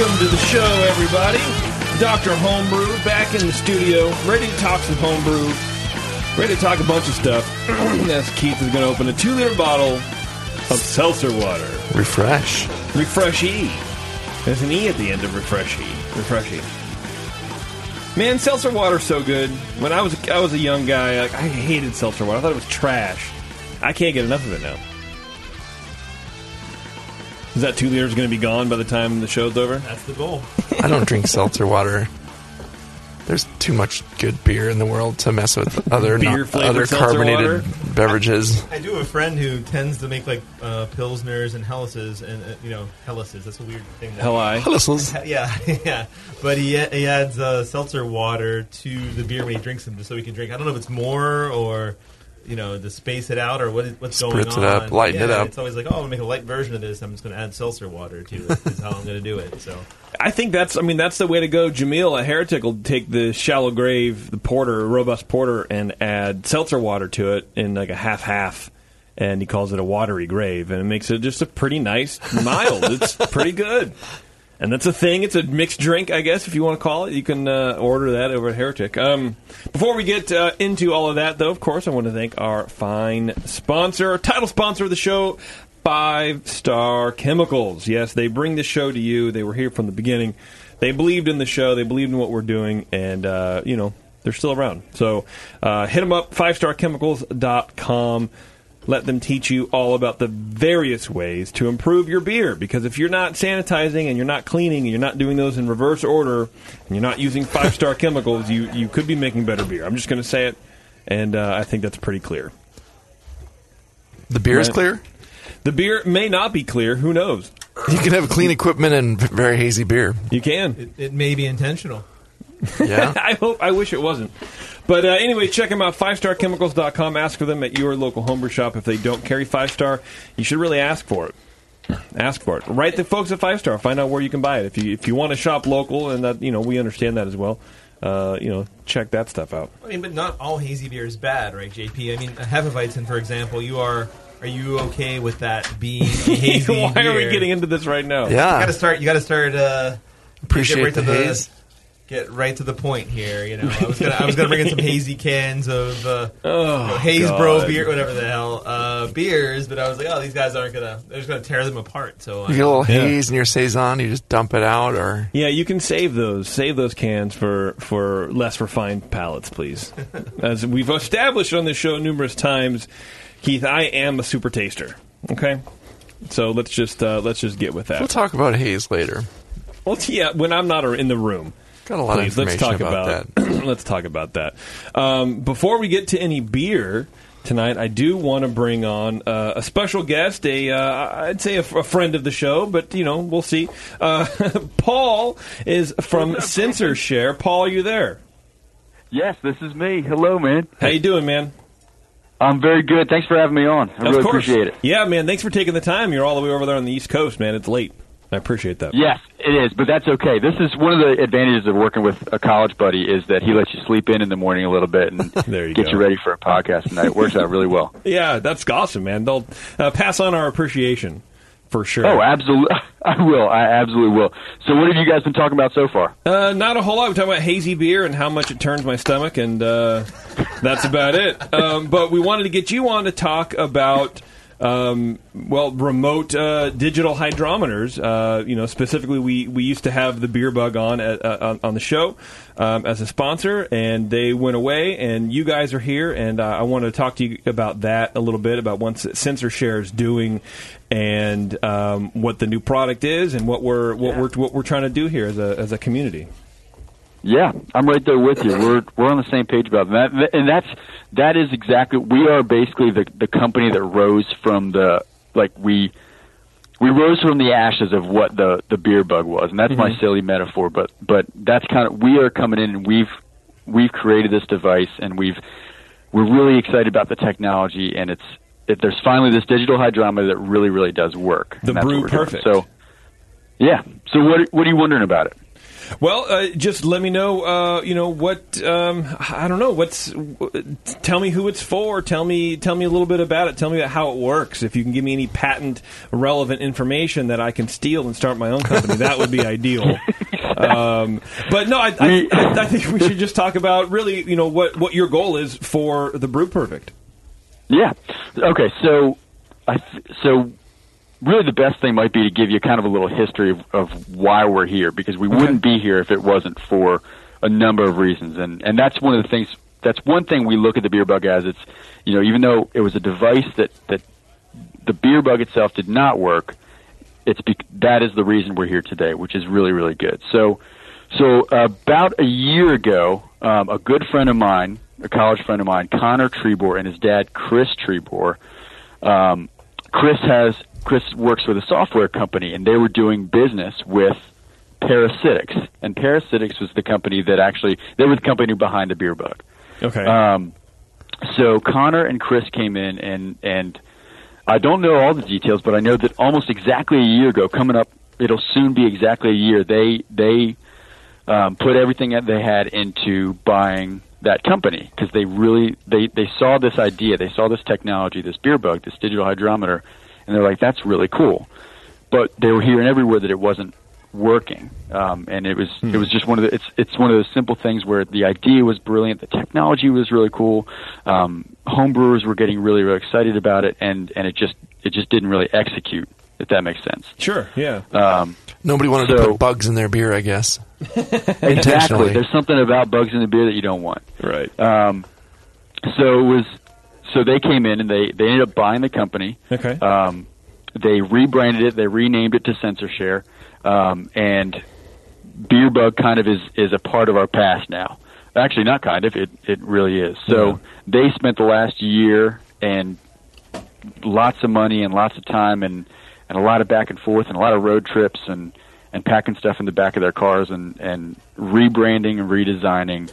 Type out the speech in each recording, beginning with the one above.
welcome to the show, everybody. Dr. Homebrew back in the studio, ready to talk some homebrew, ready to talk a bunch of stuff. As Keith is going to open a two liter bottle of seltzer water. Refresh. Refresh E. There's an E at the end of Refresh E. Refresh E. Man, seltzer water's so good. When I was I was a young guy, like, I hated seltzer water. I thought it was trash. I can't get enough of it now. Is that two liters going to be gone by the time the show's over? That's the goal. I don't drink seltzer water. There's too much good beer in the world to mess with other Beer-flavored other carbonated water? beverages. I do have a friend who tends to make like uh, pilsners and hellises, and uh, you know hellises. That's a weird thing. Hell, I. Yeah, yeah. But he he adds uh, seltzer water to the beer when he drinks them, just so he can drink. I don't know if it's more or you know to space it out or what is, what's going Spritz on. it up, lighten Yeah, it up. It's always like, oh, I'm gonna make a light version of this. I'm just gonna add seltzer water to it. is how I'm gonna do it. So I think that's. I mean, that's the way to go. Jamil a Heretic will take the shallow grave, the porter, robust porter, and add seltzer water to it in like a half half, and he calls it a watery grave, and it makes it just a pretty nice mild. it's pretty good, and that's a thing. It's a mixed drink, I guess, if you want to call it. You can uh, order that over at Heretic. Um, before we get uh, into all of that, though, of course, I want to thank our fine sponsor, title sponsor of the show. Five Star Chemicals. Yes, they bring the show to you. They were here from the beginning. They believed in the show. They believed in what we're doing, and uh, you know they're still around. So uh, hit them up. FiveStarChemicals.com. Let them teach you all about the various ways to improve your beer. Because if you're not sanitizing and you're not cleaning and you're not doing those in reverse order and you're not using five star chemicals, you you could be making better beer. I'm just going to say it, and uh, I think that's pretty clear. The beer is clear. The beer may not be clear. Who knows? You can have clean equipment and very hazy beer. You can. it, it may be intentional. Yeah. I hope. I wish it wasn't. But uh, anyway, check them out. FiveStarChemicals.com. Ask for them at your local homebrew shop. If they don't carry Five Star, you should really ask for it. Ask for it. Write the folks at Five Star. Find out where you can buy it. If you if you want to shop local, and that you know we understand that as well. Uh, you know, check that stuff out. I mean, but not all hazy beer is bad, right, JP? I mean, Hefeweizen, for example, you are. Are you okay with that being a hazy Why beer? are we getting into this right now? You Yeah. got to start. You got to start. Uh, Appreciate get right the to haze. Get right to the point here. You know, I was gonna, I was gonna bring in some hazy cans of uh, Oh, you know, haze bro beer, whatever the hell uh, beers, but I was like, oh, these guys aren't gonna. They're just gonna tear them apart. So You get a uh, little Yeah. haze in your saison, you just dump it out, or Yeah, you can save those. Save those cans for for less refined palates, please. As we've established on this show numerous times, Keith, I am a super taster. Okay, so let's just uh, let's just get with that. we'll talk about haze later. Well, yeah, when I'm not in the room. Got a lot Please, of let's talk about, about, that. let's talk about that. Um, before we get to any beer tonight, I do want to bring on uh, a special guest, a uh, I'd say a, f- a friend of the show, but you know we'll see. Uh, Paul is from SensorShare. Paul, are you there? Yes, this is me. Hello, man. How you doing, man? I'm very good. Thanks for having me on. I of really course. appreciate it. Yeah, man. Thanks for taking the time. You're all the way over there on the East Coast, man. It's late. I appreciate that. Yes, it is, but that's okay. This is one of the advantages of working with a college buddy is that he lets you sleep in in the morning a little bit and you get go. you ready for a podcast tonight. It works out really well. Yeah, that's awesome, man. They'll uh, pass on our appreciation for sure. Oh, absolutely. I will. I absolutely will. So, what have you guys been talking about so far? Uh, not a whole lot. We're talking about hazy beer and how much it turns my stomach, and uh, that's about it. Um, but we wanted to get you on to talk about. Um, well, remote uh, digital hydrometers. Uh, you know, specifically, we, we used to have the Beer Bug on at, uh, on, the show um, as a sponsor, and they went away. And you guys are here, and uh, I want to talk to you about that a little bit about what Sensor Share is doing, and um, what the new product is, and what we're what Yeah. we're what we're trying to do here as a as a community. Yeah, I'm right there with you. We're we're on the same page about that, and that's that is exactly we are basically the the company that rose from the like we we rose from the ashes of what the the beer bug was, and that's my mm-hmm. silly metaphor. But but that's kind of we are coming in and we've we've created this device, and we've we're really excited about the technology, and it's it, there's finally this digital hydrometer that really really does work. The Brew we're doing. Perfect. So yeah. So what what are you wondering about it? Well, uh, just let me know. Uh, you know what? Um, I don't know. What's? Tell me who it's for. Tell me. Tell me a little bit about it. Tell me about how it works. If you can give me any patent relevant information that I can steal and start my own company, that would be ideal. Um, but no, I, I, I, I think we should just talk about really, you know, what what your goal is for the Brew Perfect. Yeah. Okay. So, I th- so really the best thing might be to give you kind of a little history of, of why we're here because we wouldn't be here if it wasn't for a number of reasons, and and that's one of the things. That's one thing we look at the beer bug as. It's you know even though it was a device that that the beer bug itself did not work, it's bec that is the reason we're here today, which is really really good. So. So about a year ago, um, a good friend of mine, a college friend of mine, Connor Trebor, and his dad Chris Trebor, um, Chris has Chris works with a software company, and they were doing business with Parasitx, and Parasitx was the company that actually they were the company behind the beer bug. Okay. Um, so Connor and Chris came in, and and I don't know all the details, but I know that almost exactly a year ago, coming up, it'll soon be exactly a year. They they um, put everything that they had into buying that company because they really they they saw this idea, they saw this technology, this beer bug, this digital hydrometer, and they're like, that's really cool. But they were hearing everywhere that it wasn't working, um, and it was it was just one of the it's it's one of those simple things where the idea was brilliant, the technology was really cool, um, homebrewers were getting really really excited about it, and and it just it just didn't really execute. If that makes sense. sure. Yeah. Um, Nobody wanted to put bugs in their beer, I guess. exactly. There's something about bugs in the beer that you don't want. right. Um, so it was. So they came in and they they ended up buying the company. Okay. Um, they rebranded it. They renamed it to SensorShare, um, and Beerbug kind of is is a part of our past now. Actually, not kind of. It it really is. So they spent the last year and lots of money and lots of time and and a lot of back and forth and a lot of road trips and and packing stuff in the back of their cars and and rebranding and redesigning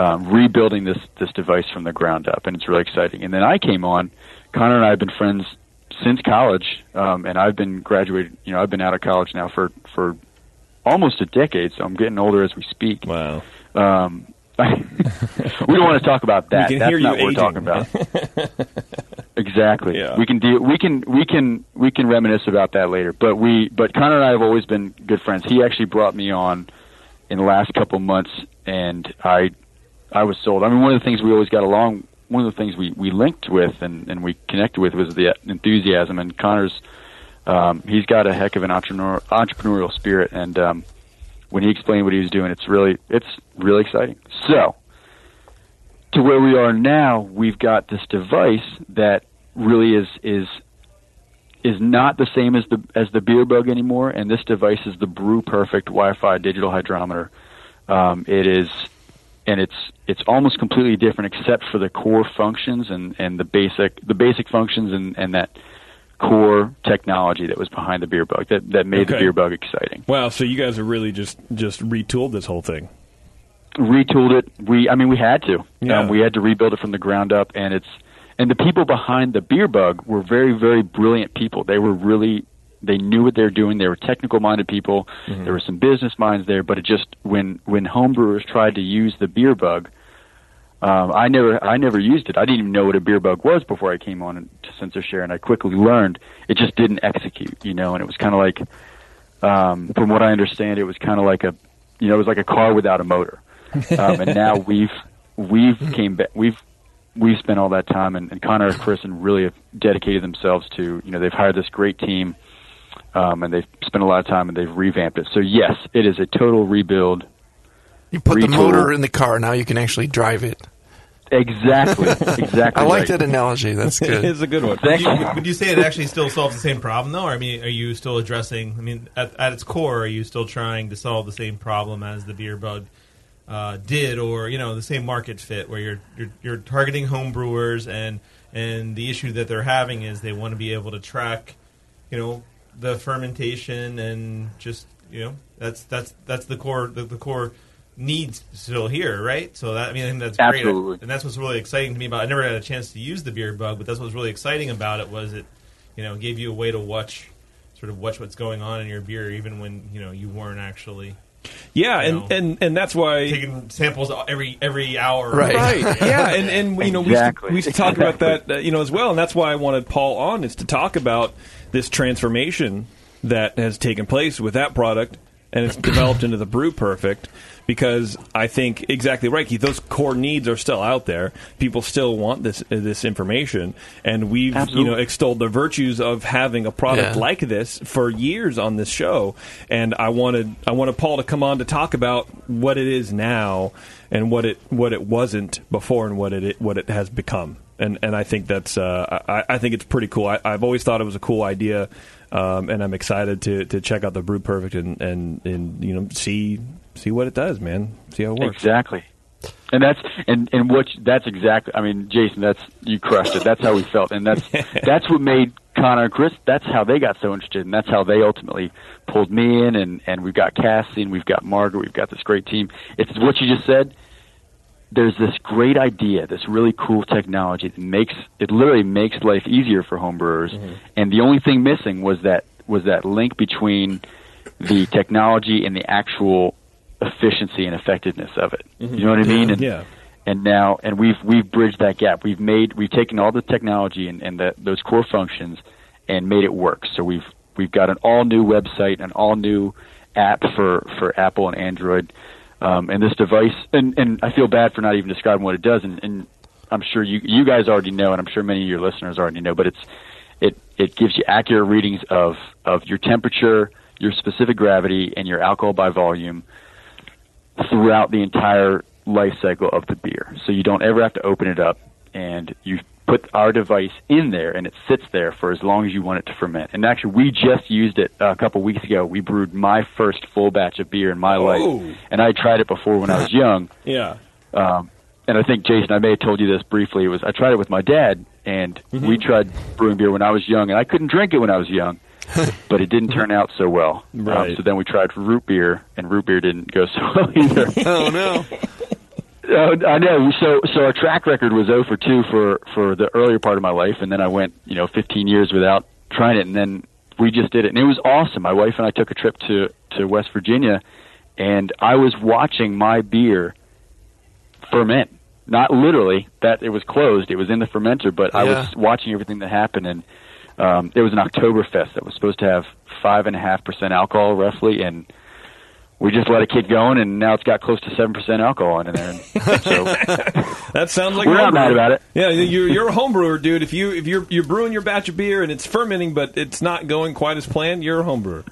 um, rebuilding this this device from the ground up and it's really exciting and then I came on Connor and I have been friends since college um, and I've been graduated you know I've been out of college now for for almost a decade so I'm getting older as we speak wow. um, we don't want to talk about that. That's not what we're talking about. exactly. Yeah. We can deal. We can. We can. We can reminisce about that later. But we. But Connor and I have always been good friends. He actually brought me on in the last couple months, and I. I was sold. I mean, one of the things we always got along. One of the things we we linked with and and we connected with was the enthusiasm. And Connor's. Um, he's got a heck of an entrepreneur, entrepreneurial spirit, and um, when he explained what he was doing, it's really it's really exciting. So, to where we are now, we've got this device that really is is is not the same as the as the beer bug anymore, and this device is the Brew Perfect Wi-Fi digital hydrometer. Um, it is, and it's it's almost completely different except for the core functions and and the basic the basic functions and and that core technology that was behind the beer bug that that made the beer bug exciting. Wow. So you guys have really just just retooled this whole thing. retooled it. We, I mean, we had to. Yeah. Um, we had to rebuild it from the ground up, and it's and the people behind the beer bug were very, very brilliant people. They were really, they knew what they were doing. They were technical minded people. There were some business minds there, but it just when when homebrewers tried to use the beer bug. Um, I never, I never used it. I didn't even know what a beer bug was before I came on to SensorShare, and I quickly learned it just didn't execute, you know. And it was kind of like, um, from what I understand, it was kind of like a, you know, it was like a car without a motor um, and now we've we've came back we've we've spent all that time and, and Connor and Chris and really have dedicated themselves to you know they've hired this great team um, and they've spent a lot of time and they've revamped it so yes it is a total rebuild You put the motor in the car, now you can actually drive it. exactly exactly I like right. that analogy. That's good. it's a good one. Thank Would you. you, would you say it actually still solves the same problem, though? Or, I mean, are you still addressing? I mean, at, at its core, are you still trying to solve the same problem as the beer bug? uh, did, or you know, the same market fit where you're you're, you're targeting home brewers, and and the issue that they're having is they want to be able to track, you know, the fermentation and just you know that's that's that's the core the, the core needs still here, right? So that I mean I think that's Absolutely. great, and that's what's really exciting to me about. I never had a chance to use the beer bug, but that's what's really exciting about it was it, you know, gave you a way to watch, sort of watch what's going on in your beer, even when you know you weren't actually Yeah, and, know. and and that's why taking samples every every hour. Right. Right. Yeah, and and you know we used, to, we used to talk about that uh, you know as well, and that's why I wanted Paul on is to talk about this transformation that has taken place with that product, and it's developed into the Brew Perfect. Because I think exactly right, Keith. Those core needs are still out there. People still want this uh, this information, and we've you know extolled the virtues of having a product Yeah. like this for years on this show. And I wanted I wanted Paul to come on to talk about what it is now and what it what it wasn't before and what it what it has become. And and I think that's uh, I, I think it's pretty cool. I, I've always thought it was a cool idea, um, and I'm excited to, to check out the Brew Perfect and, and and you know see see what it does, man. See how it works. Exactly. And that's and and what that's exactly. I mean, Jason, that's you crushed it. That's how we felt, and that's that's what made Connor and Chris. That's how they got so interested, and that's how they ultimately pulled me in. And and we've got Cassie, and we've got Margaret. We've got this great team. It's what you just said. There's this great idea, this really cool technology that makes it literally makes life easier for homebrewers. Mm-hmm. And the only thing missing was that was that link between the technology and the actual efficiency and effectiveness of it. Mm-hmm. You know what I mean? And, Yeah. and now and we've we've bridged that gap. We've made we've taken all the technology and, and the, those core functions and made it work. So we've we've got an all new website, an all new app for for Apple and Android. Um, and this device, and, and I feel bad for not even describing what it does, and, and I'm sure you you guys already know, and I'm sure many of your listeners already know, but it's it it gives you accurate readings of of your temperature, your specific gravity, and your alcohol by volume throughout the entire life cycle of the beer. So you don't ever have to open it up, and you put our device in there, and it sits there for as long as you want it to ferment. And actually, we just used it a couple weeks ago. We brewed my first full batch of beer in my Oh. life, and I tried it before when I was young. Yeah. Um, and I think Jason, I may have told you this briefly. It was I tried it with my dad, and Mm-hmm. we tried brewing beer when I was young, and I couldn't drink it when I was young, but it didn't turn out so well. Right. Um, so then we tried root beer, and root beer didn't go so well either. Oh no. Uh, I know. So, so our track record was 0 for 2 for for the earlier part of my life, and then I went, you know, 15 years without trying it, and then we just did it, and it was awesome. My wife and I took a trip to to West Virginia, and I was watching my beer ferment. Not literally that it was closed; it was in the fermenter, but I was watching everything that happened, and um, it was an Oktoberfest that was supposed to have five and a half percent alcohol, roughly, and we just let it keep going, and now it's got close to seven percent alcohol in there. So That sounds like We're not mad about it. Yeah, you're you're a home brewer, dude. If you if you're you're brewing your batch of beer and it's fermenting, but it's not going quite as planned, you're a home brewer.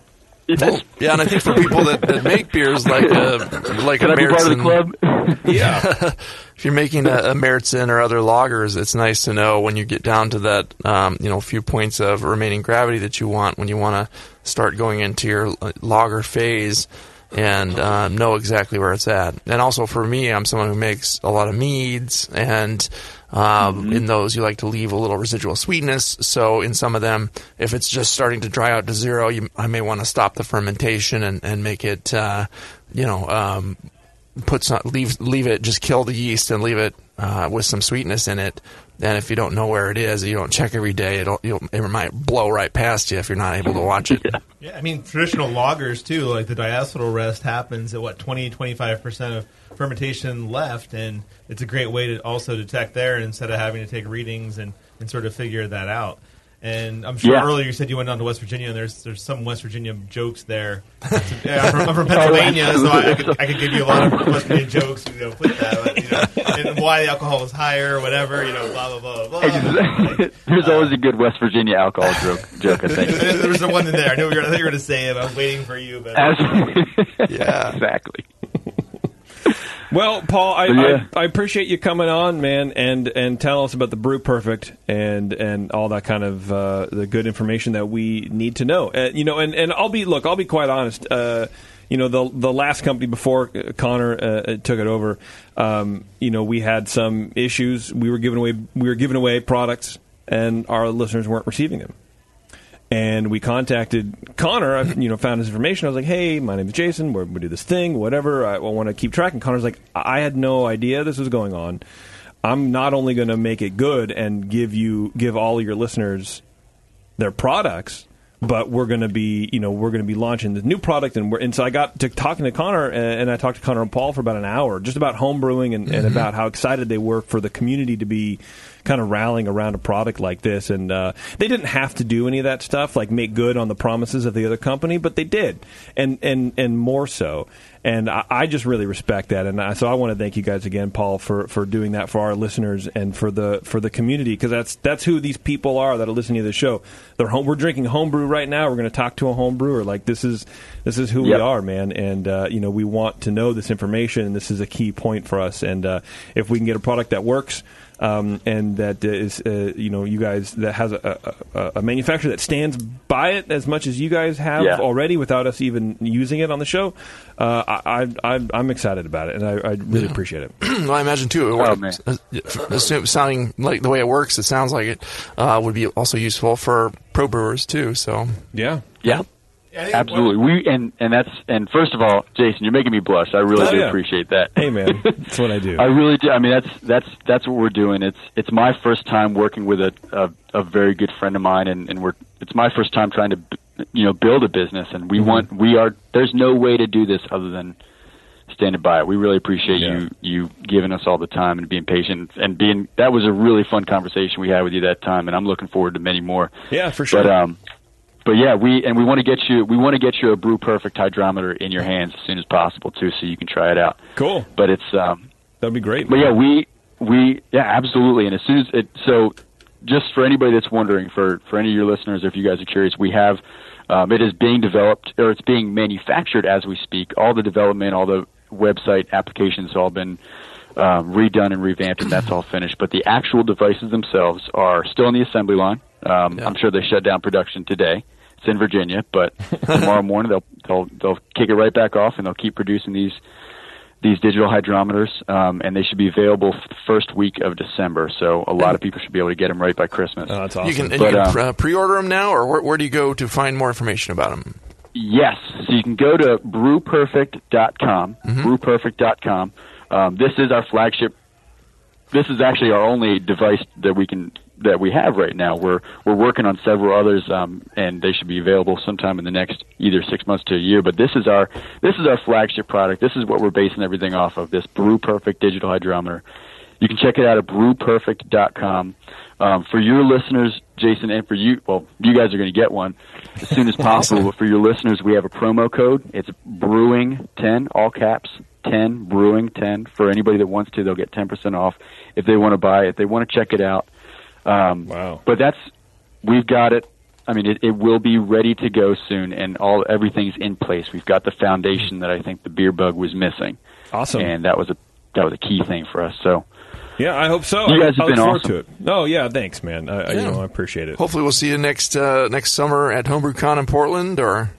That's, Yeah, and I think for people that, that make beers like a like can a I be part of the Märzen- club? Yeah, if you're making a, a Märzen or other lagers, it's nice to know when you get down to that, um, you know, few points of remaining gravity that you want when you want to start going into your lager phase and uh, know exactly where it's at. And also for me, I'm someone who makes a lot of meads, and um, in those you like to leave a little residual sweetness. So in some of them, if it's just starting to dry out to zero, you, I may want to stop the fermentation and, and make it, uh, you know, um, put some leave leave it just kill the yeast and leave it uh, with some sweetness in it. And if you don't know where it is, you don't check every day. It'll, you'll, it might blow right past you if you're not able to watch it. Yeah, I mean traditional lagers too. Like the diacetyl rest happens at what 20, 25 percent of fermentation left, and it's a great way to also detect there instead of having to take readings and, and sort of figure that out. And I'm sure Yeah. earlier you said you went down to West Virginia, and there's there's some West Virginia jokes there. yeah, I'm from, I'm from oh, Pennsylvania, so I, I, could, I could give you a lot of West Virginia jokes, you know, with that, but, you know, and why the alcohol was higher, or whatever, you know, blah blah blah blah. blah. There's uh, always a good West Virginia alcohol joke, joke I think. there was the one in there. I knew you were, I thought you were going to say it. I was waiting for you, but Absolutely. Yeah. exactly. Well, Paul, I, Yeah. I I appreciate you coming on, man, and and telling us about the Brew Perfect and and all that kind of uh, the good information that we need to know. Uh, you know, and and I'll be look, I'll be quite honest. Uh, you know, the the last company before uh, Connor uh, took it over, um, you know, we had some issues. We were giving away we were giving away products, and our listeners weren't receiving them. And we contacted Connor. I, you know, found his information. I was like, "Hey, my name is Jason. We're, we do this thing, whatever. I, I want to keep track." And Connor's like, "I had no idea this was going on. I'm not only going to make it good and give you give all your listeners their products, but we're going to be, you know, we're going to be launching the new product, and we're, and so I got to talking to Connor, and, and I talked to Connor and Paul for about an hour, just about home brewing and, and mm-hmm. about how excited they were for the community to be kind of rallying around a product like this, and uh, they didn't have to do any of that stuff, like make good on the promises of the other company, but they did, and and and more so. And I, I just really respect that, and I, so I want to thank you guys again, Paul, for, for doing that for our listeners and for the for the community because that's that's who these people are that are listening to the show. They're home. We're drinking homebrew right now. We're going to talk to a home brewer. Like this is this is who we are, man. And uh, you know we want to know this information, and this is a key point for us. And uh, if we can get a product that works. Um, and that is, uh, you know, you guys that has a, a, a manufacturer that stands by it as much as you guys have Yeah. already without us even using it on the show. Uh, I, I, I, I'm excited about it, and I, I really appreciate it. well, I imagine too. It Oh, works. Uh, assume- sounding like the way it works, it sounds like it uh, would be also useful for pro brewers too. So Yeah. Yeah. Absolutely. We and and that's and first of all, Jason, you're making me blush. I really Oh, do yeah. appreciate that. Hey, man, that's what I do. I really do. I mean, that's that's that's what we're doing. It's it's my first time working with a a, a very good friend of mine, and and we're it's my first time trying to you know build a business, and we want we are. There's no way to do this other than standing by it. We really appreciate Yeah. you you giving us all the time and being patient and being. That was a really fun conversation we had with you that time, and I'm looking forward to many more. yeah, for sure. But um, but yeah, we and we want to get you we want to get you a Brew Perfect hydrometer in your hands as soon as possible too, so you can try it out. cool. But it's um, That'd be great. but yeah, we we yeah, absolutely. And as soon as it so just for anybody that's wondering, for for any of your listeners, or if you guys are curious, we have um, it is being developed or it's being manufactured as we speak. All the development, all the website applications, all been um, redone and revamped, and that's all finished. But the actual devices themselves are still in the assembly line. Um, Yeah. I'm sure they shut down production today. It's in Virginia, but tomorrow morning they'll they'll they'll kick it right back off, and they'll keep producing these these digital hydrometers, um, and they should be available f- first week of December. So a lot of people should be able to get them right by Christmas. Oh, that's awesome. you can and But, you can uh, pre- pre-order them now, or where, where do you go to find more information about them? Yes, so you can go to brewperfect.com. Brewperfect.com. Um, this is our flagship. This is actually our only device that we can that we have right now. We're we're working on several others, um, and they should be available sometime in the next either six months to a year. But this is our this is our flagship product. This is what we're basing everything off of. This Brew Perfect digital hydrometer. You can check it out at brewperfect.com. Um, for your listeners, Jason, and for you, well, you guys are going to get one as soon as possible. But for your listeners, we have a promo code. It's brewing10, all caps, 10, brewing10. For anybody that wants to, they'll get 10% off if they want to buy it, if they want to check it out. Um, Wow. But that's, we've got it. I mean, it, it will be ready to go soon, and all everything's in place. We've got the foundation that I think the beer bug was missing, awesome. and that was a that was a key thing for us. So yeah, I hope so. You I- guys have I look been forward awesome. to it. Oh yeah, thanks, man. I, I, you Yeah. know, I appreciate it. Hopefully, we'll see you next uh, next summer at HomebrewCon in Portland, or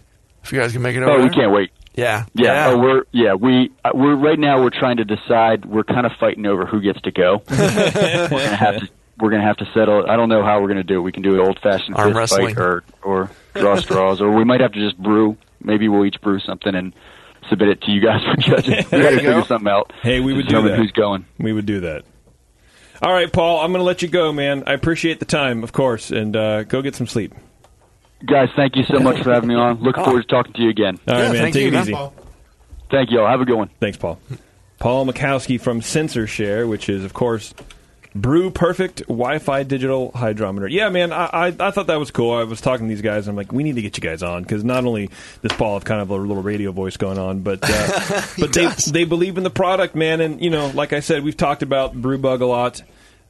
if you guys can make it over. Oh, we there. can't wait. Yeah, Yeah, oh, we're yeah we uh, we're right now we're trying to decide. We're kind of fighting over who gets to go. we're gonna have to we're gonna have to settle. I don't know how we're gonna do it. We can do it old fashioned Arm wrestling. fight or or draw straws, or we might have to just brew. Maybe we'll each brew something and submit it to you guys for judging. we got to you figure go. something out. Hey, we would do that. Who's going? We would do that. All right, Paul. I'm going to let you go, man. I appreciate the time, of course, and uh, go get some sleep. Guys, thank you so much for having me on. Looking forward to talking to you again. All right, Yeah, man. thank Take you, it man. easy. Paul. Thank you all. Have a good one. Thanks, Paul. Paul Mikowski from SensorShare, which is, of course, Brew Perfect Wi-Fi digital hydrometer. Yeah, man, I, I I thought that was cool. I was talking to these guys. And I'm like, we need to get you guys on because not only does Paul have kind of a little radio voice going on, but uh, but they does. they believe in the product, man. And you know, like I said, we've talked about Brewbug a lot.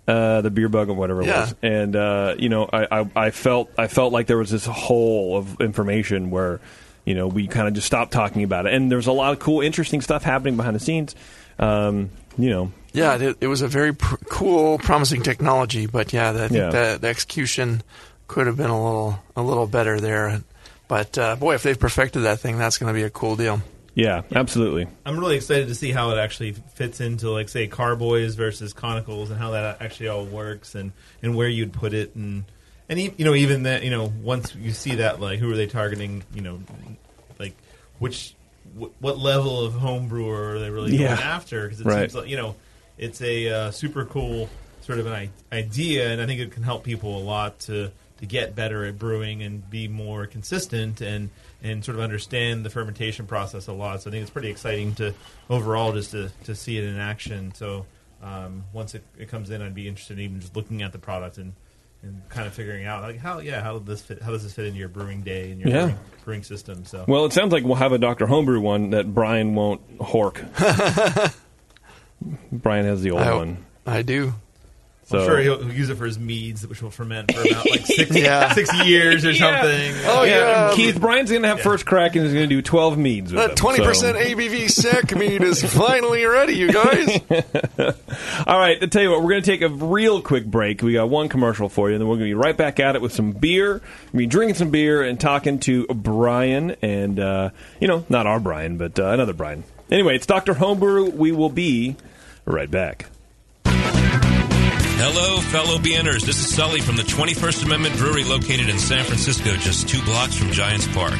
Uh, the beer bug or whatever it Yeah. was, and uh, you know, I, I, I felt I felt like there was this hole of information where, you know, we kind of just stopped talking about it, and there's a lot of cool, interesting stuff happening behind the scenes. Um, you know, Yeah, it, it was a very pr- cool, promising technology, but yeah, I think Yeah. the, the execution could have been a little a little better there. But uh, boy, if they've perfected that thing, that's going to be a cool deal. Yeah, absolutely. I'm really excited to see how it actually fits into, like, say, carboys versus conicals, and how that actually all works, and, and where you'd put it, and and e- you know, even that, you know, once you see that, like, who are they targeting? You know, like which wh- what level of home brewer are they really Yeah. going after? Because it Right. seems like you know, it's a uh, super cool sort of an I- idea, and I think it can help people a lot to to get better at brewing and be more consistent and and sort of understand the fermentation process a lot. So I think it's pretty exciting to overall just to, to see it in action. So um, once it, it comes in, I'd be interested in even just looking at the product and, and kind of figuring out like how yeah how does this fit how does this fit into your brewing day and your Yeah. brewing, brewing system. So Well, it sounds like we'll have a Dr. Homebrew one that Brian won't hork. Brian has the old I, one. I do. So I'm sure he'll, he'll use it for his meads, which will ferment for about like six Yeah. six years or something. Oh, yeah. Keith, Brian's going to have first crack and he's going to do 12 meads with That them, twenty percent so- ABV sec mead is finally ready, you guys. All right, to tell you what, we're going to take a real quick break. We got one commercial for you, and then we're going to be right back at it with some beer. We're going to be drinking some beer and talking to Brian, and, uh, you know, not our Brian, but uh, another Brian. Anyway, it's Dr. Homebrew. We will be right back. Hello, fellow BNers. This is Sully from the 21st Amendment Brewery located in San Francisco, just two blocks from Giants Park.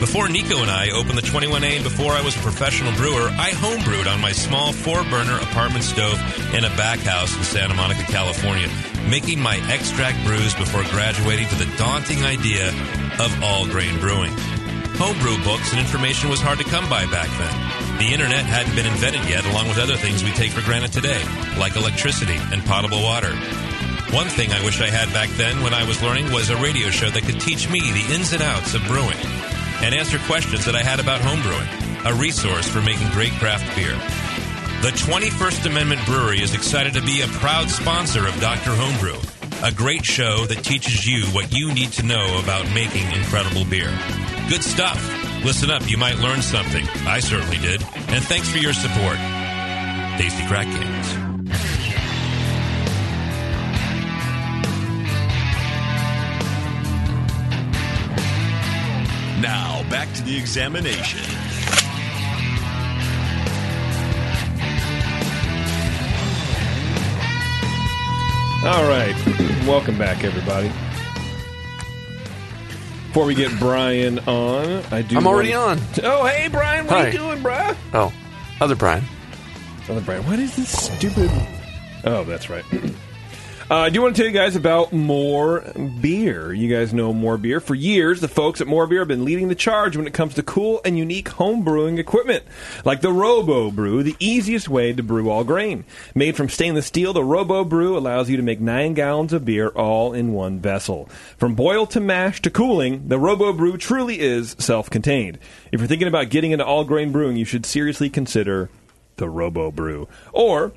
Before Nico and I opened the 21A and before I was a professional brewer, I homebrewed on my small four burner apartment stove in a back house in Santa Monica, California, making my extract brews before graduating to the daunting idea of all grain brewing. Homebrew books and information was hard to come by back then. The internet hadn't been invented yet, along with other things we take for granted today, like electricity and potable water. One thing I wish I had back then when I was learning was a radio show that could teach me the ins and outs of brewing and answer questions that I had about homebrewing, a resource for making great craft beer. The 21st Amendment Brewery is excited to be a proud sponsor of Dr. Homebrew, a great show that teaches you what you need to know about making incredible beer. Good stuff. Listen up, you might learn something. I certainly did. And thanks for your support. Tasty Crack Games. Now, back to the examination. All right. Welcome back, everybody. Before we get Brian on, I do. I'm already on. Oh, hey, Brian. What are you doing, bruh? Oh, other Brian. Other Brian. What is this stupid? Oh, that's right. Uh, I do want to tell you guys about More Beer. You guys know More Beer. For years, the folks at More Beer have been leading the charge when it comes to cool and unique home brewing equipment, like the Robo Brew, the easiest way to brew all grain. Made from stainless steel, the Robo Brew allows you to make nine gallons of beer all in one vessel. From boil to mash to cooling, the Robo Brew truly is self-contained. If you're thinking about getting into all grain brewing, you should seriously consider the Robo Brew. Or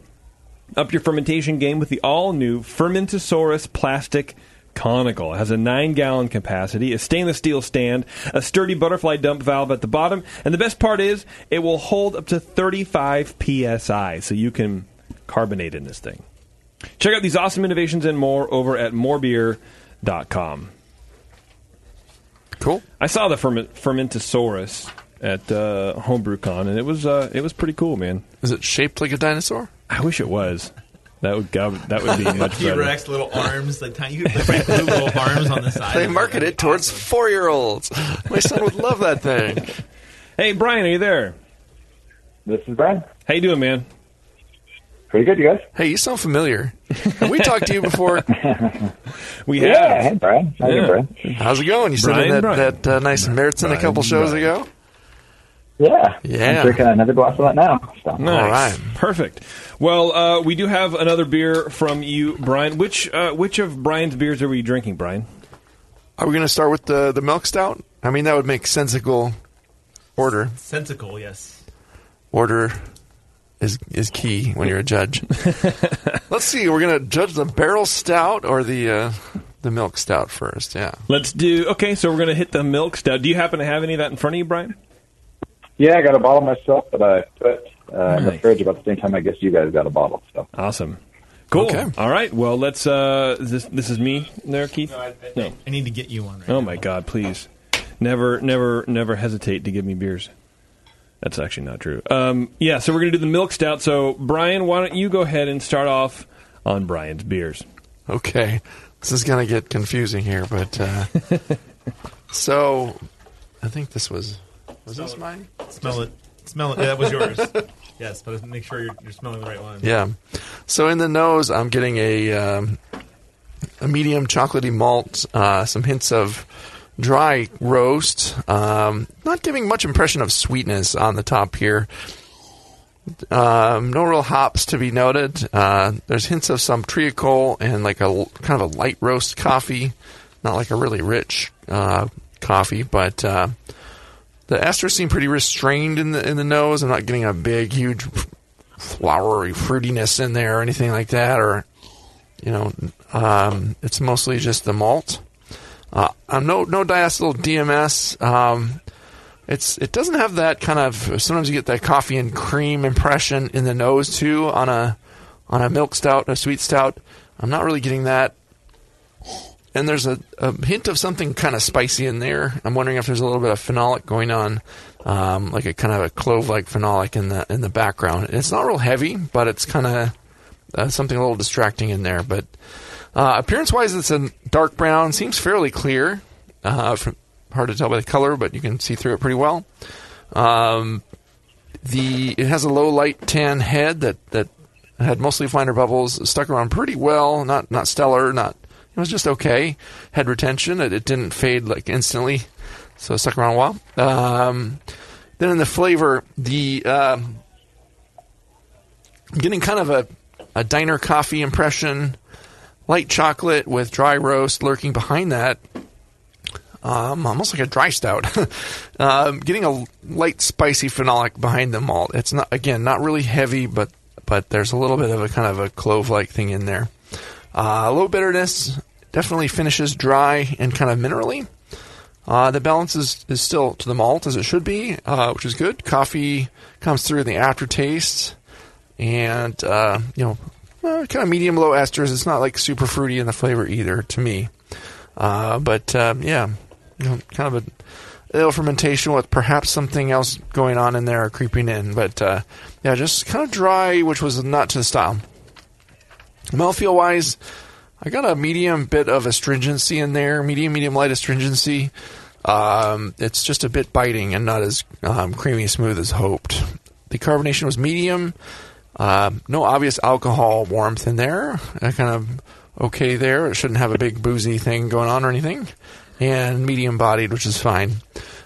up your fermentation game with the all new Fermentasaurus plastic conical. It has a 9 gallon capacity, a stainless steel stand, a sturdy butterfly dump valve at the bottom, and the best part is it will hold up to 35 psi, so you can carbonate in this thing. Check out these awesome innovations and more over at morebeer.com. Cool. I saw the ferment- Fermentasaurus at uh, HomebrewCon, and it was uh, it was pretty cool, man. Is it shaped like a dinosaur? I wish it was. That would go, that would be much T better. Rex little arms, like tiny, like right, blue little arms on the side. They market it towards four year olds. My son would love that thing. Hey, Brian, are you there? This is Brian. How you doing, man? Pretty good, you guys. Hey, you sound familiar. Have we talked to you before? We Yeah, hey, Brad. How you Yeah. doing, Brad? How's it going? You said that, Brian. that uh, nice Märzen a couple shows ago. Yeah. Yeah. I'm drinking another glass of that now. So. Nice. All right. Perfect. Well, uh, we do have another beer from you, Brian. Which uh, which of Brian's beers are we drinking, Brian? Are we going to start with the the milk stout? I mean, that would make sensical order. Sensical, yes. Order is is key when you're a judge. Let's see. We're going to judge the barrel stout or the uh, the milk stout first. Yeah. Let's do. Okay, so we're gonna hit the milk stout. Do you happen to have any of that in front of you, Brian? Yeah, I got a bottle myself that I put uh, in the fridge about the same time I guess you guys got a bottle. So Awesome. Cool. Okay. All right. Well, let's. Uh, this this is me there, Keith. No, I, I, No. I need to get you one. Right Oh now. my God! Please, never, never, never hesitate to give me beers. That's actually not true. Um, yeah, so we're going to do the milk stout. So, Brian, why don't you go ahead and start off on Brian's beers? Okay, this is going to get confusing here, but uh, so I think this was was this mine? Smell it. Smell it. Yeah, that was yours. yes, but make sure you're, you're smelling the right one. Yeah. So in the nose, I'm getting a um, a medium chocolatey malt, uh, some hints of dry roast. Um, not giving much impression of sweetness on the top here. Um, no real hops to be noted. Uh, there's hints of some treacle and like a kind of a light roast coffee, not like a really rich uh, coffee, but uh, the esters seem pretty restrained in the in the nose. I'm not getting a big, huge, flowery fruitiness in there or anything like that, or you know, um, it's mostly just the malt. Uh, no no diacetyl DMS. Um, it's it doesn't have that kind of. Sometimes you get that coffee and cream impression in the nose too on a on a milk stout, a sweet stout. I'm not really getting that. And there's a, a hint of something kind of spicy in there. I'm wondering if there's a little bit of phenolic going on, um, like a kind of a clove-like phenolic in the in the background. It's not real heavy, but it's kind of uh, something a little distracting in there. But uh, appearance-wise, it's a dark brown. Seems fairly clear. Uh, from, hard to tell by the color, but you can see through it pretty well. Um, the it has a low light tan head that that had mostly finer bubbles, stuck around pretty well. Not not stellar, not it was just okay. Head retention, it, it didn't fade like instantly, so it stuck around a while. Um, then in the flavor, the um, getting kind of a a diner coffee impression, light chocolate with dry roast lurking behind that. Um, almost like a dry stout. um, getting a light spicy phenolic behind the malt. It's not again not really heavy, but but there's a little bit of a kind of a clove like thing in there. Uh, a little bitterness. Definitely finishes dry and kind of minerally. Uh, the balance is, is still to the malt as it should be, uh, which is good. Coffee comes through in the aftertaste, and uh, you know, uh, kind of medium low esters. It's not like super fruity in the flavor either to me. Uh, but um, yeah, you know, kind of a little fermentation with perhaps something else going on in there creeping in. But uh, yeah, just kind of dry, which was not to the style. Mouthfeel wise, I got a medium bit of astringency in there, medium, medium light astringency. Um, it's just a bit biting and not as um, creamy smooth as hoped. The carbonation was medium. Uh, no obvious alcohol warmth in there. Kind of okay there. It shouldn't have a big boozy thing going on or anything. And medium bodied, which is fine.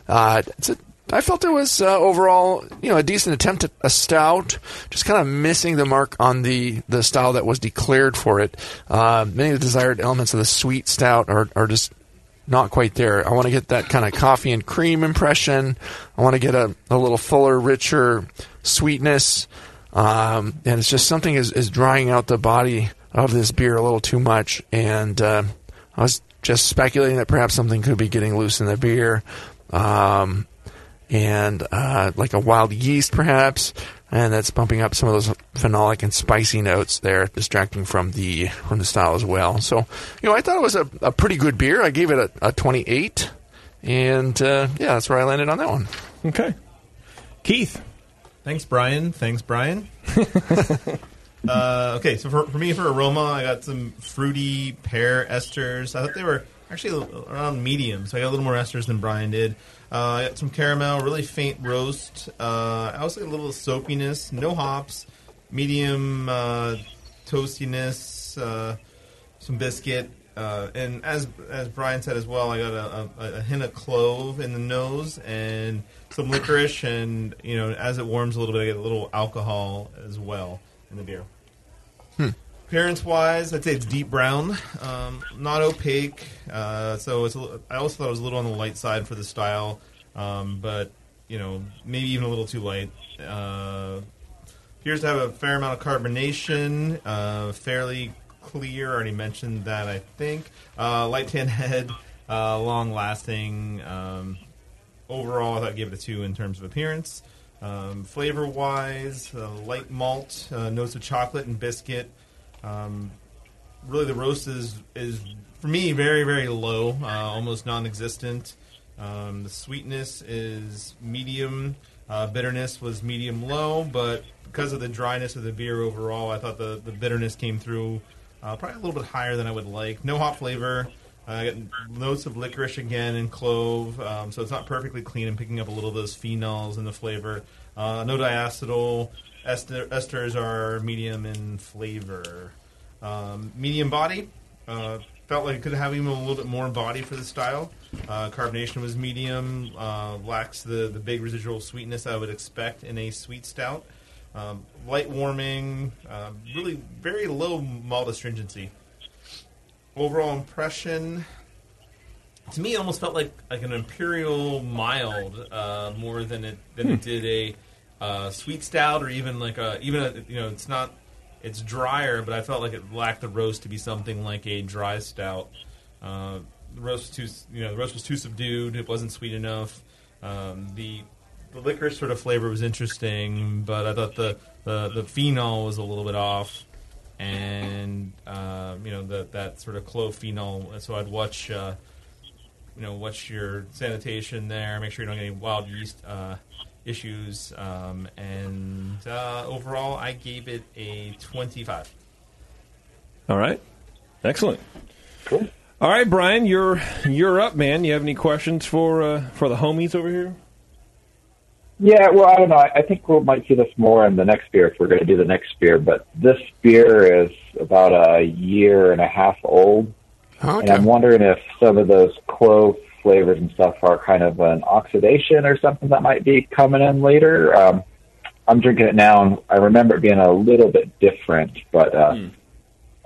Uh, it's a I felt it was uh, overall, you know, a decent attempt at a stout, just kind of missing the mark on the, the style that was declared for it. Uh, many of the desired elements of the sweet stout are, are just not quite there. I want to get that kind of coffee and cream impression. I want to get a, a little fuller, richer sweetness. Um, and it's just something is, is drying out the body of this beer a little too much. And uh, I was just speculating that perhaps something could be getting loose in the beer. Um, and uh, like a wild yeast, perhaps, and that's bumping up some of those phenolic and spicy notes there, distracting from the from the style as well. So, you know, I thought it was a, a pretty good beer. I gave it a, a 28, and uh, yeah, that's where I landed on that one. Okay, Keith. Thanks, Brian. Thanks, Brian. uh, okay, so for, for me, for aroma, I got some fruity pear esters. I thought they were actually around medium, so I got a little more esters than Brian did. Uh, some caramel, really faint roast. Uh, I also got a little soapiness, no hops, medium uh, toastiness, uh, some biscuit, uh, and as as Brian said as well, I got a, a, a, hint of clove in the nose and some licorice, and you know, as it warms a little bit, I get a little alcohol as well in the beer. Hmm. Appearance wise, I'd say it's deep brown, um, not opaque. Uh, so it's. A, I also thought it was a little on the light side for the style, um, but you know maybe even a little too light. Uh, appears to have a fair amount of carbonation, uh, fairly clear. I Already mentioned that, I think. Uh, light tan head, uh, long lasting. Um, overall, I thought I gave it a two in terms of appearance. Um, flavor wise, uh, light malt, notes of chocolate and biscuit. Um, really, the roast is is for me very very low, uh, almost non-existent. Um, the sweetness is medium. Uh, bitterness was medium low, but because of the dryness of the beer overall, I thought the, the bitterness came through uh, probably a little bit higher than I would like. No hop flavor. Uh, got notes of licorice again and clove, um, so it's not perfectly clean. and picking up a little of those phenols in the flavor. Uh, no diacetyl. Ester, esters are medium in flavor. Um, medium body. Uh, felt like it could have even a little bit more body for the style. Uh, carbonation was medium. Uh, lacks the, the big residual sweetness I would expect in a sweet stout. Um, light warming. Uh, really very low malt astringency. Overall impression. To me, it almost felt like, like an imperial mild uh, more than it than it did a uh, sweet stout or even like a even a, you know it's not it's drier, but I felt like it lacked the roast to be something like a dry stout. Uh, the roast was too, you know, the roast was too subdued. It wasn't sweet enough. Um, the the licorice sort of flavor was interesting, but I thought the the, the phenol was a little bit off, and uh, you know that that sort of clove phenol. So I'd watch, uh, you know, watch your sanitation there. Make sure you don't get any wild yeast uh, issues. Um, and uh, overall, I gave it a twenty-five. All right. Excellent. Cool. All right, Brian, you're you're up, man. You have any questions for uh, for the homies over here? Yeah, well, I don't know. I I think we might see this more in the next beer if we're going to do the next beer. But this beer is about a year and a half old, and I'm wondering if some of those clove flavors and stuff are kind of an oxidation or something that might be coming in later. Um, I'm drinking it now, and I remember it being a little bit different, but uh,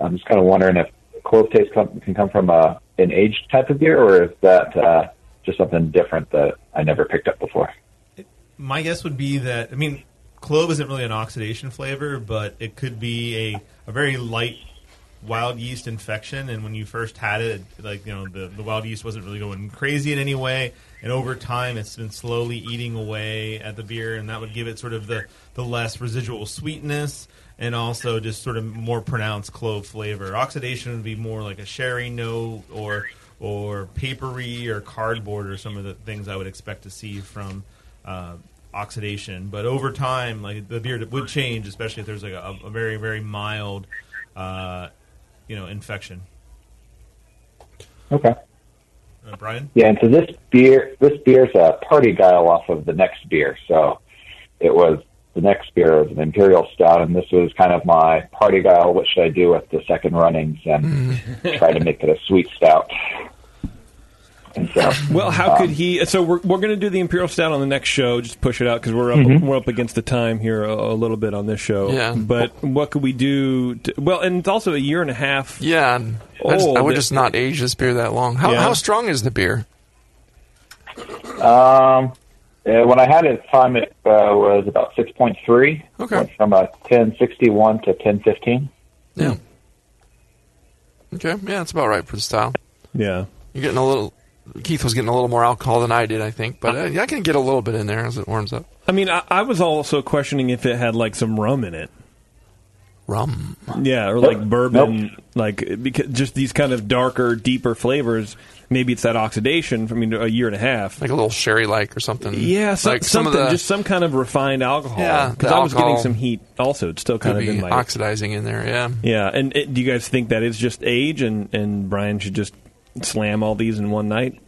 I'm just kind of wondering if clove taste come, can come from a, an aged type of beer, or is that uh, just something different that I never picked up before? My guess would be that I mean, clove isn't really an oxidation flavor, but it could be a, a very light wild yeast infection. And when you first had it, like you know, the, the wild yeast wasn't really going crazy in any way. And over time, it's been slowly eating away at the beer, and that would give it sort of the the less residual sweetness and also just sort of more pronounced clove flavor. Oxidation would be more like a sherry note or or papery or cardboard or some of the things I would expect to see from uh, oxidation. But over time, like the beer would change, especially if there's like a, a very very mild, uh, you know, infection. Okay. Uh, Brian. Yeah, and so this beer, this beer's a parti-gyle off of the next beer. So it was the next beer was an imperial stout, and this was kind of my parti-gyle. What should I do with the second runnings and try to make it a sweet stout? And so, Well, how um, could he? So we're we're going to do the imperial stout on the next show. Just push it out because we're up Mhm. we're up against the time here a, a little bit on this show. Yeah. But what could we do? To, well, and it's also a year and a half. Yeah, and I, just, I would just not age this beer that long. How, Yeah. how strong is the beer? Um, yeah, when I had it, at the time it uh, was about six point three. Okay. Went from about ten sixty one to ten fifteen. Yeah. Okay, yeah, that's about right for the style. Yeah. You're getting a little. Keith was getting a little more alcohol than I did, I think, but uh, I can get a little bit in there as it warms up. I mean, I, I was also questioning if it had like some rum in it. Rum. Yeah, or like bourbon, like because just these kind of darker, deeper flavors. Maybe it's that oxidation. I mean, a year and a half, like a little sherry like or something. Yeah, some, like some something, the- just some kind of refined alcohol. Yeah, because I was getting some heat. Also, it's still kind of in my oxidizing in there. Yeah. Yeah, and it, do you guys think that is just age, and and Brian should just slam all these in one night?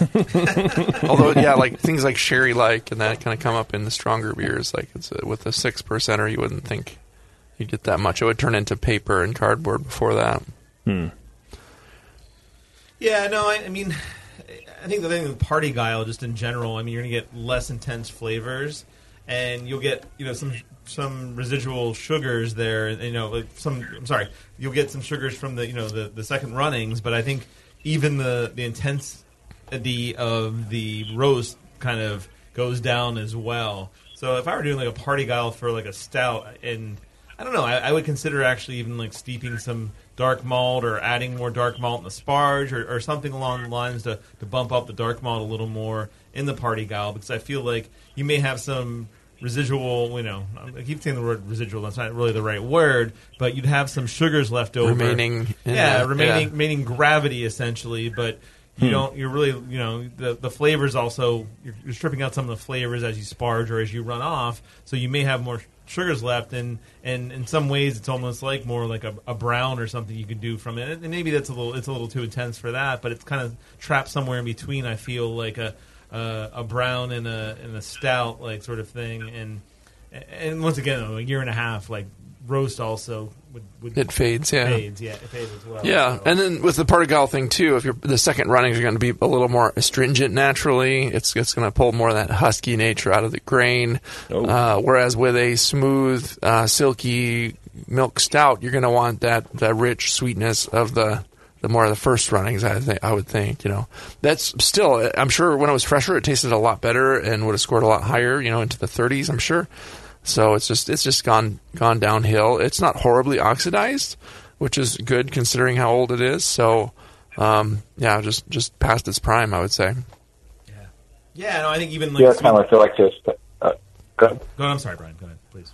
Although, yeah, like things like sherry like and that kind of come up in the stronger beers. Like it's a, with a six percenter, you wouldn't think you'd get that much. It would turn into paper and cardboard before that. Hmm. Yeah, no, I, I mean, I think the thing with parti-gyle, just in general, I mean, you're gonna get less intense flavors, and you'll get you know some some residual sugars there. You know, like some. I'm sorry, you'll get some sugars from the you know the the second runnings, but I think even the the intensity of the roast kind of goes down as well. So if I were doing like a parti-gyle for like a stout, and I don't know, I, I would consider actually even like steeping some dark malt or adding more dark malt in the sparge or, or something along the lines to, to bump up the dark malt a little more in the parti-gyle because I feel like you may have some residual, you know, I keep saying the word residual, that's not really the right word, but you'd have some sugars left over. Remaining yeah, the- remaining, yeah. remaining gravity essentially, but you Hmm. don't. You're really, you know, the the flavors also. You're, you're stripping out some of the flavors as you sparge or as you run off, so you may have more sugars left. And and in some ways, it's almost like more like a, a brown or something you could do from it. And maybe that's a little. It's a little too intense for that, but it's kind of trapped somewhere in between. I feel like a a, a brown and a and a stout like sort of thing. And and once again, a year and a half like roast also would, would It fades, yeah. fades, yeah, it fades as well. Yeah, So- and then with the parti-gyle thing too, if you're the second runnings are going to be a little more astringent naturally, it's it's going to pull more of that husky nature out of the grain. Uh, whereas with a smooth, uh, silky milk stout, you're going to want that that rich sweetness of the the more of the first runnings. I think I would think you know that's still. I'm sure when it was fresher, it tasted a lot better and would have scored a lot higher. You know, into the 30s. I'm sure. So it's just it's just gone gone downhill. It's not horribly oxidized, which is good considering how old it is. So um, yeah, just just past its prime, I would say. yeah, no, I think even like yeah, sweet- kind of feel like just. Uh, go ahead. Go on, I'm sorry, Brian. Go ahead, please.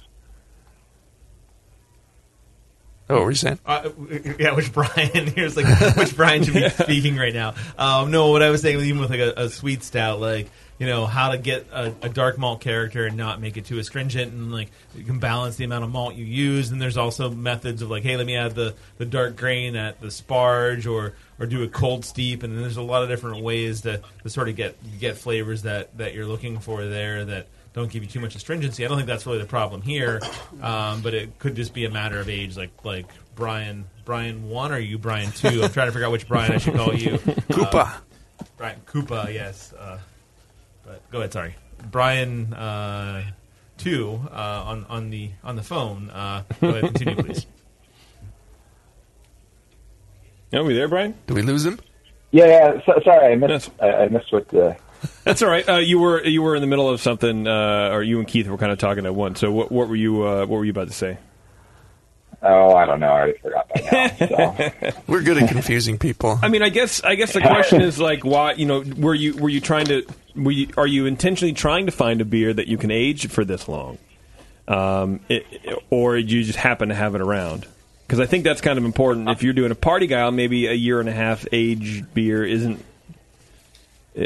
Oh, what were you saying? Uh, yeah, which Brian? Here's like which Brian should be speaking right now. Um, no, what I was saying, even with like a, a sweet stout, like you know how to get a, a dark malt character and not make it too astringent, and like you can balance the amount of malt you use. And there's also methods of like, hey, let me add the, the dark grain at the sparge, or or do a cold steep. And there's a lot of different ways to, to sort of get get flavors that that you're looking for there that don't give you too much astringency. I don't think that's really the problem here, um, but it could just be a matter of age, like like Brian Brian one or you Brian two. I'm trying to figure out which Brian I should call you. Cooper. Uh, Brian Cooper, yes. Uh, but go ahead, sorry, Brian uh, two uh, on on the on the phone. Uh, go ahead, continue, please. Are we there, Brian? Did we lose him? Yeah, yeah. So, sorry, I missed. I, I missed what the. That's all right. Uh, you were you were in the middle of something, uh, or you and Keith were kind of talking at once. So what, what were you uh, what were you about to say? Oh, I don't know. I already forgot by now. So. We're good at confusing people. I mean, I guess I guess the question is like, why? You know, were you were you trying to? Were you, are you intentionally trying to find a beer that you can age for this long, um, it, or did you just happen to have it around? Because I think that's kind of important. If you're doing a parti-gyle, maybe a year and a half aged beer isn't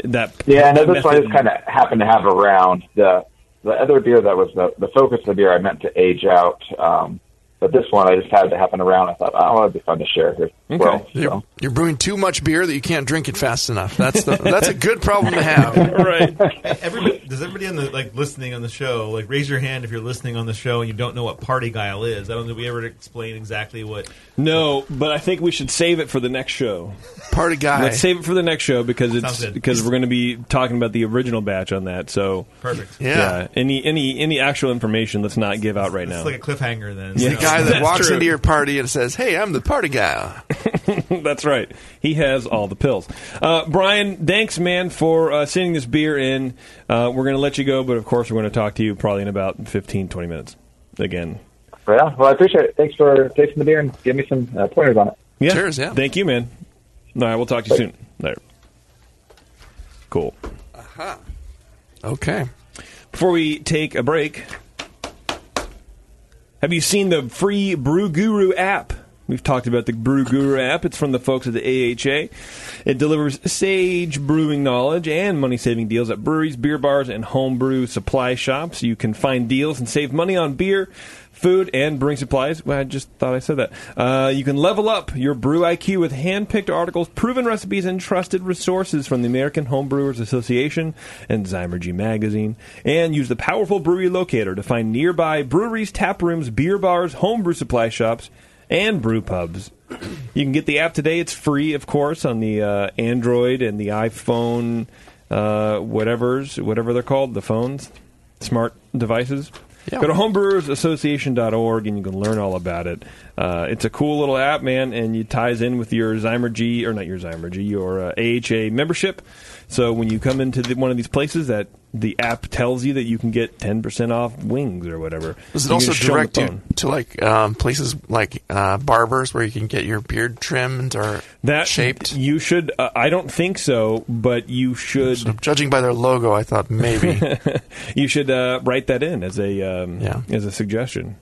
that. Yeah, no, that this one I just kind of happened to have around. The the other beer that was the the focus of the beer I meant to age out, um, but this one I just had to happen around. I thought, oh, it'd be fun to share here. as Well, You're, so. you're brewing too much beer that you can't drink it fast enough. That's the that's a good problem to have. right. Everybody, does everybody on the like listening on the show like raise your hand if you're listening on the show and you don't know what parti-gyle is? I don't think we ever explain exactly what. No, but I think we should save it for the next show. Party guy. Let's save it for the next show because it's because we're going to be talking about the original batch on that. So Perfect. Yeah. Any any any actual information, let's not give out right now. It's like a cliffhanger then. Yeah. So- the guy that walks true. into your party and says, "Hey, I'm the party guy." That's right. He has all the pills. Uh, Brian, thanks, man, for uh, sending this beer in. Uh, we're going to let you go, but of course, we're going to talk to you probably in about 15, 20 minutes again. Yeah, well, I appreciate it. Thanks for tasting the beer and give me some uh, pointers on it. Yeah. Cheers, yeah. Thank you, man. All right, we'll talk to you soon. There. Cool. Aha. Okay. Before we take a break, have you seen the free Brew Guru app? We've talked about the Brew Guru app. It's from the folks at the AHA. It delivers sage brewing knowledge and money saving deals at breweries, beer bars, and homebrew supply shops. You can find deals and save money on beer, food, and brewing supplies. Well, I just thought I said that. Uh, you can level up your brew IQ with hand picked articles, proven recipes, and trusted resources from the American Homebrewers Association and Zymurgy Magazine. And use the powerful brewery locator to find nearby breweries, tap rooms, beer bars, homebrew supply shops, and brew pubs. You can get the app today. It's free, of course, on the uh, Android and the iPhone, uh, whatever's, whatever they're called, the phones, smart devices. Yeah. Go to homebrewersassociation.org and you can learn all about it. Uh, it's a cool little app, man, and it ties in with your Zymurgy, or not your Zymurgy, your uh, AHA membership. So when you come into the, one of these places, that the app tells you that you can get 10% off wings or whatever. Does it also can show 'em direct you to like um, places like uh, barbers where you can get your beard trimmed or that shaped? You should. Uh, I don't think so, but you should. Judging by their logo, I thought maybe. you should uh, write that in as a um, Yeah. as a suggestion.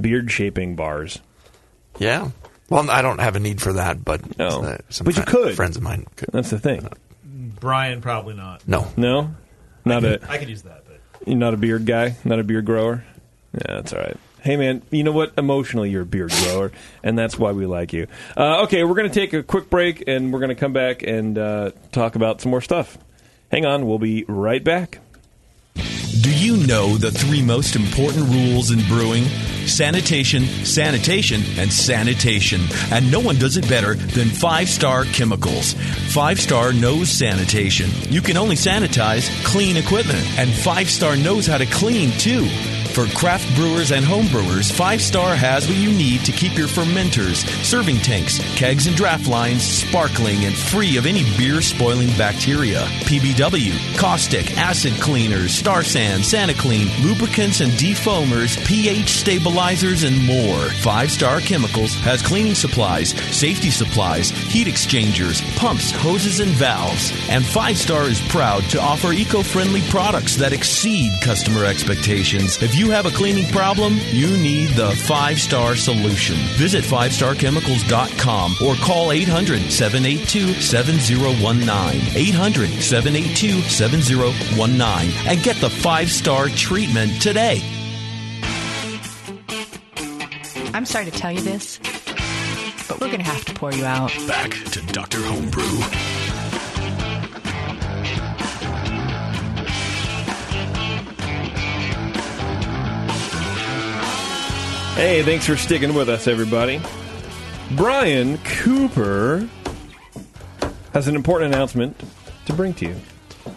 Beard shaping bars. yeah. Well, I don't have a need for that, but No. uh, some But you could. friends of mine could. That's the thing. Brian probably not. No, No, not a I could use that, but you're not a beard guy, not a beard grower. Yeah, that's all right. Hey man, you know what? Emotionally, you're a beard grower, and that's why we like you. Uh, okay, we're going to take a quick break, and we're going to come back and uh, talk about some more stuff. Hang on, we'll be right back. Do you know the three most important rules in brewing? Sanitation, sanitation, and sanitation. And no one does it better than Five Star Chemicals. Five Star knows sanitation. You can only sanitize clean equipment. And Five Star knows how to clean too. For craft brewers and home brewers, Five Star has what you need to keep your fermenters, serving tanks, kegs, and draft lines sparkling and free of any beer spoiling bacteria. PBW, caustic, acid cleaners, Star San, Saniclean, lubricants and defoamers, pH stabilizers, and more. Five Star Chemicals has cleaning supplies, safety supplies, heat exchangers, pumps, hoses, and valves. And Five Star is proud to offer eco friendly products that exceed customer expectations. If you have a cleaning problem, you need the Five Star solution. Visit 5starchemicals.com or call 800 782 7019. 800 782 7019 and get the five star treatment today. I'm sorry to tell you this, but we're going to have to pour you out. Back to Dr. Homebrew. Hey, thanks for sticking with us, everybody. Brian Cooper has an important announcement to bring to you.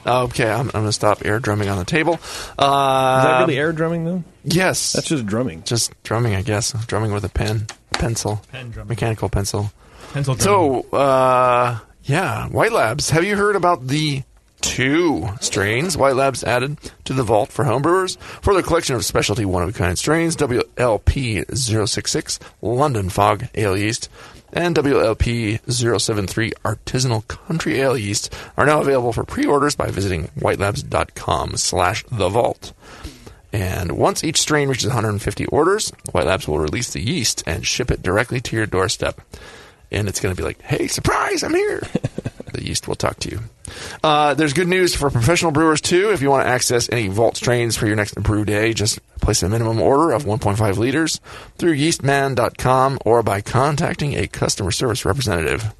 Okay, I'm, I'm going to stop air drumming on the table. Uh, that really air drumming, though? Yes. That's just drumming. just drumming, I guess. Drumming with a pen, pencil, Pen drumming. mechanical pencil. pencil drum. So, uh, yeah, White Labs. Have you heard about the two strains White Labs added to the vault for homebrewers for their collection of specialty one of a kind strains? WLP 066 London Fog Ale Yeast and WLP 073 Artisanal Country Ale Yeast are now available for pre-orders by visiting whitelabs.com slash the vault. And once each strain reaches 150 orders, White Labs will release the yeast and ship it directly to your doorstep. And it's going to be like, hey, surprise, I'm here. the yeast will talk to you. Uh, there's good news for professional brewers, too. If you want to access any vault strains for your next brew day, just place a minimum order of 1.5 liters through yeastman.com or by contacting a customer service representative.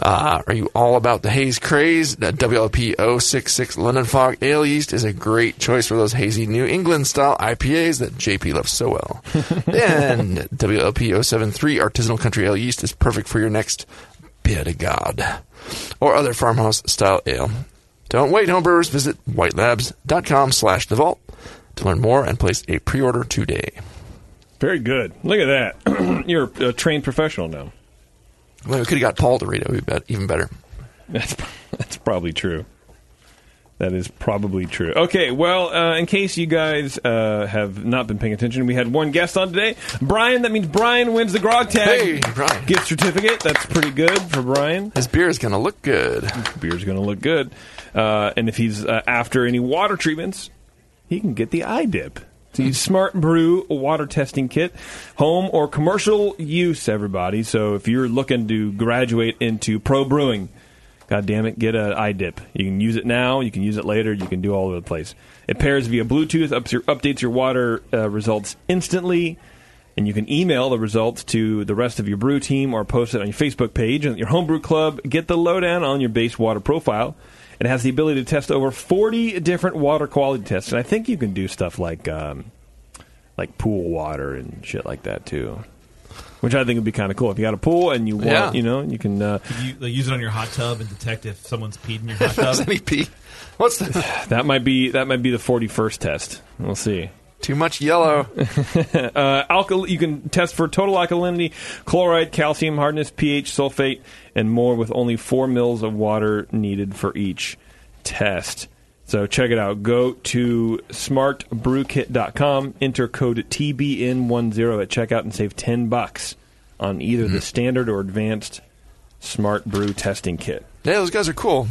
Uh, are you all about the haze craze? That WLP 066 London Fog Ale Yeast is a great choice for those hazy New England style IPAs that JP loves so well. and WLP 073 Artisanal Country Ale Yeast is perfect for your next Bière de Garde or other farmhouse style ale. Don't wait, homebrewers. Visit whitelabs.com slash the vault to learn more and place a pre-order today. Very good. Look at that. You're a trained professional now. Well, we could have got Paul to read it. It would be even better. That's that's probably true. That is probably true. Okay, well, uh, in case you guys uh, have not been paying attention, we had one guest on today, Brian. That means Brian wins the GrogTag Hey, Brian. gift certificate. That's pretty good for Brian. His beer is going to look good. Beer's going to look good, uh, and if he's uh, after any water treatments, he can get the iDip. The Smart Brew water testing kit, home or commercial use, everybody. So if you're looking to graduate into pro brewing, God damn it, get an iDip. You can use it now, you can use it later, you can do all over the place. It pairs via Bluetooth, your, updates your water uh, results instantly, and you can email the results to the rest of your brew team or post it on your Facebook page and your homebrew club. Get the lowdown on your base water profile. It has the ability to test over 40 different water quality tests, and I think you can do stuff like um, like pool water and shit like that too. Which I think would be kind of cool. If you got a pool and you want, Yeah. you know, you can. Uh, you like, use it on your hot tub and detect if someone's peed in your hot Does tub. any pee? What's the that might be that might be the 41st test. We'll see. too much yellow? Uh, alkal- you can test for total alkalinity, chloride, calcium hardness, pH, sulfate, and more with only four mils of water needed for each test. So check it out. Go to smartbrewkit.com, enter code TBN10 at checkout, and save 10 bucks on either the standard or advanced Smart Brew testing kit. Yeah, those guys are cool.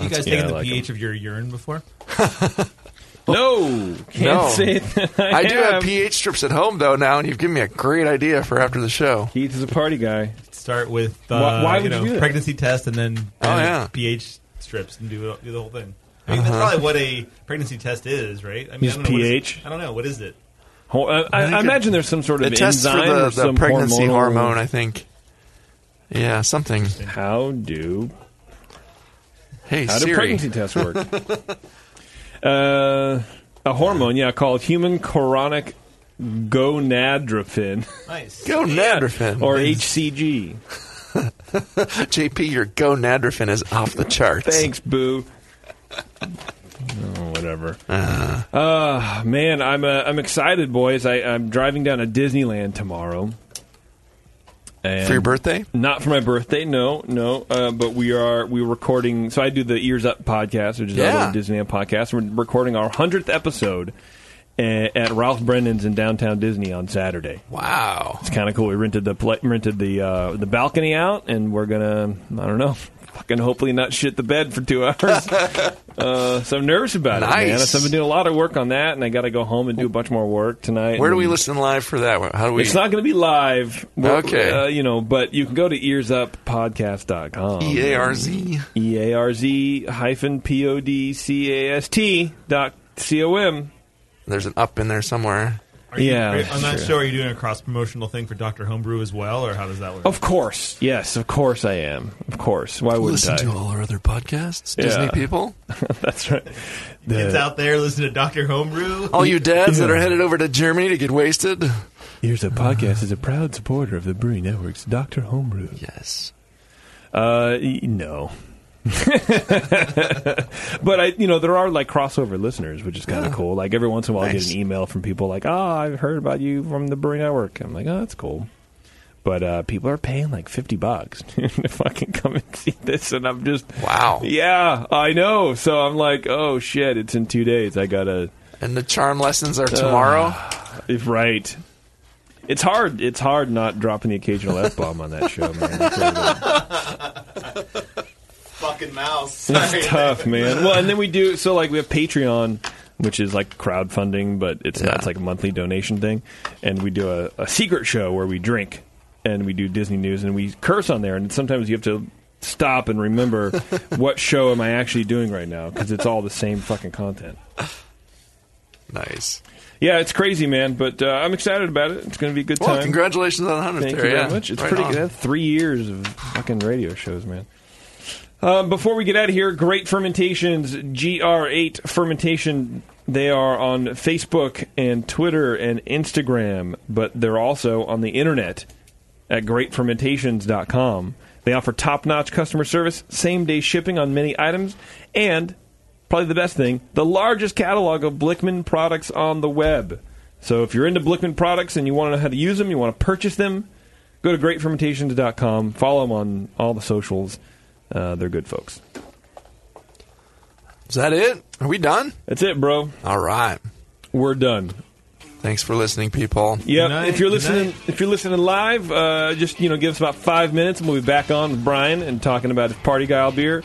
you guys yeah, taken I the like pH of your urine before? No, can't No. say that I, I do have have. pH strips at home though now, and you've given me a great idea for after the show. Keith is a party guy. Start with uh, Why- why would you you know do that? pregnancy test and then Oh, uh, yeah. pH strips and do it, do the whole thing. I mean, Uh-huh. that's probably what a pregnancy test is, right? I mean, Just I don't know, what is it? pH? I don't know what is it. Ho- I, I, think I it- imagine there's some sort of It tests for the, or the pregnancy hormone, I think. Yeah, something. How do Hey how do pregnancy tests work? uh, a hormone, yeah, called human chorionic gonadotropin Nice. Go Nadrofin. or HCG. JP, your Go Nadrofin is off the charts. Thanks, boo. Oh, whatever. Uh, Uh, man, I'm uh, I'm excited, boys. I, I'm driving down to Disneyland tomorrow. And for your birthday? Not for my birthday, no, no. Uh, but we are we were recording. So I do the Ears Up podcast, which is Yeah. our little Disneyland podcast. We're recording our hundredth episode a- at Ralph Brennan's in downtown Disney on Saturday. Wow. It's kind of cool. We rented the rented the uh, the balcony out, and we're gonna I don't know, fucking hopefully not shit the bed for two hours. uh, so I'm nervous about it, man. Nice. So I've been doing a lot of work on that, and I got to go home and do a bunch more work tonight. Where do we listen live for that? How do we? It's not going to be live. Okay. uh, you know, but you can go to earsuppodcast.com. E A R Z. E A R Z hyphen P O D C A S T dot C O M. There's an up in there somewhere. Are you, Yeah, are you- on that sure. show, are you doing a cross promotional thing for Doctor Homebrew as well, or how does that work? Of course. Yes, of course I am. Of course. Why wouldn't Listen I? to all our other podcasts, Yeah. Disney people. That's right. The- Kids out there listen to Doctor Homebrew. All you dads that are headed over to Germany to get wasted. Here's a podcast is a proud supporter of the Brewing Network's Dr. Homebrew. Yes. Uh, no. but I, you know, there are like crossover listeners, which is kind of Yeah. cool. Like every once in a while, I get an email from people like, "Oh, I've heard about you from the Brewing Network." I'm like, "Oh, that's cool." But uh, people are paying like fifty bucks to fucking come and see this, and I'm just, Wow. yeah, I know. So I'm like, oh shit, it's in two days. I gotta, And the charm lessons are tomorrow. if right. It's hard. It's hard not dropping the occasional f bomb on that show, man. It's really- Fucking mouse. It's tough, man. Well, and then we do so like we have Patreon, which is like crowdfunding, but it's Yeah. not. It's like a monthly donation thing, and we do a, a secret show where we drink and we do Disney news and we curse on there, and sometimes you have to stop and remember what show am I actually doing right now because it's all the same fucking content. Nice. Yeah, it's crazy, man, but uh, I'm excited about it. It's going to be a good Well, time. congratulations on the 100th Thank there, you very yeah. much. It's Right pretty on. good. Three years of fucking radio shows, man. Um, before we get out of here, Great Fermentations, GR8 Fermentation. They are on Facebook and Twitter and Instagram, but they're also on the internet at greatfermentations.com. They offer top notch customer service, same day shipping on many items, and probably the best thing, the largest catalog of Blickman products on the web. So if you're into Blickman products and you want to know how to use them, you want to purchase them, go to greatfermentations.com. Follow them on all the socials. Uh, they're good folks. Is that it? Are we done? That's it, bro. All right. We're done. Thanks for listening, people. Yeah, if you're listening, night. if you're listening live, uh, just you know, give us about five minutes, and we'll be back on with Brian and talking about his parti-gyle beer,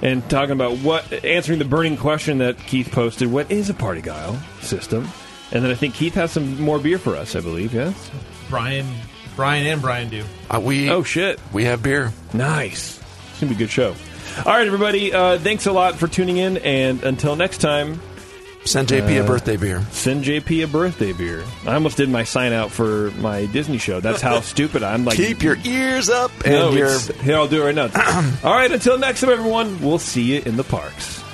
and talking about what answering the burning question that Keith posted: What is a parti-gyle system? And then I think Keith has some more beer for us. I believe, yes. Brian, Brian, and Brian do. Uh, we Oh shit! we have beer. Nice. It's gonna be a good show. All right, everybody. Uh, thanks a lot for tuning in, and until next time, Send JP Uh, a birthday beer. send JP a birthday beer. I almost did my sign out for my Disney show. That's how stupid I'm. Like, Keep your ears up and no, your here I'll do it right now. All right, until next time, everyone. We'll see you in the parks.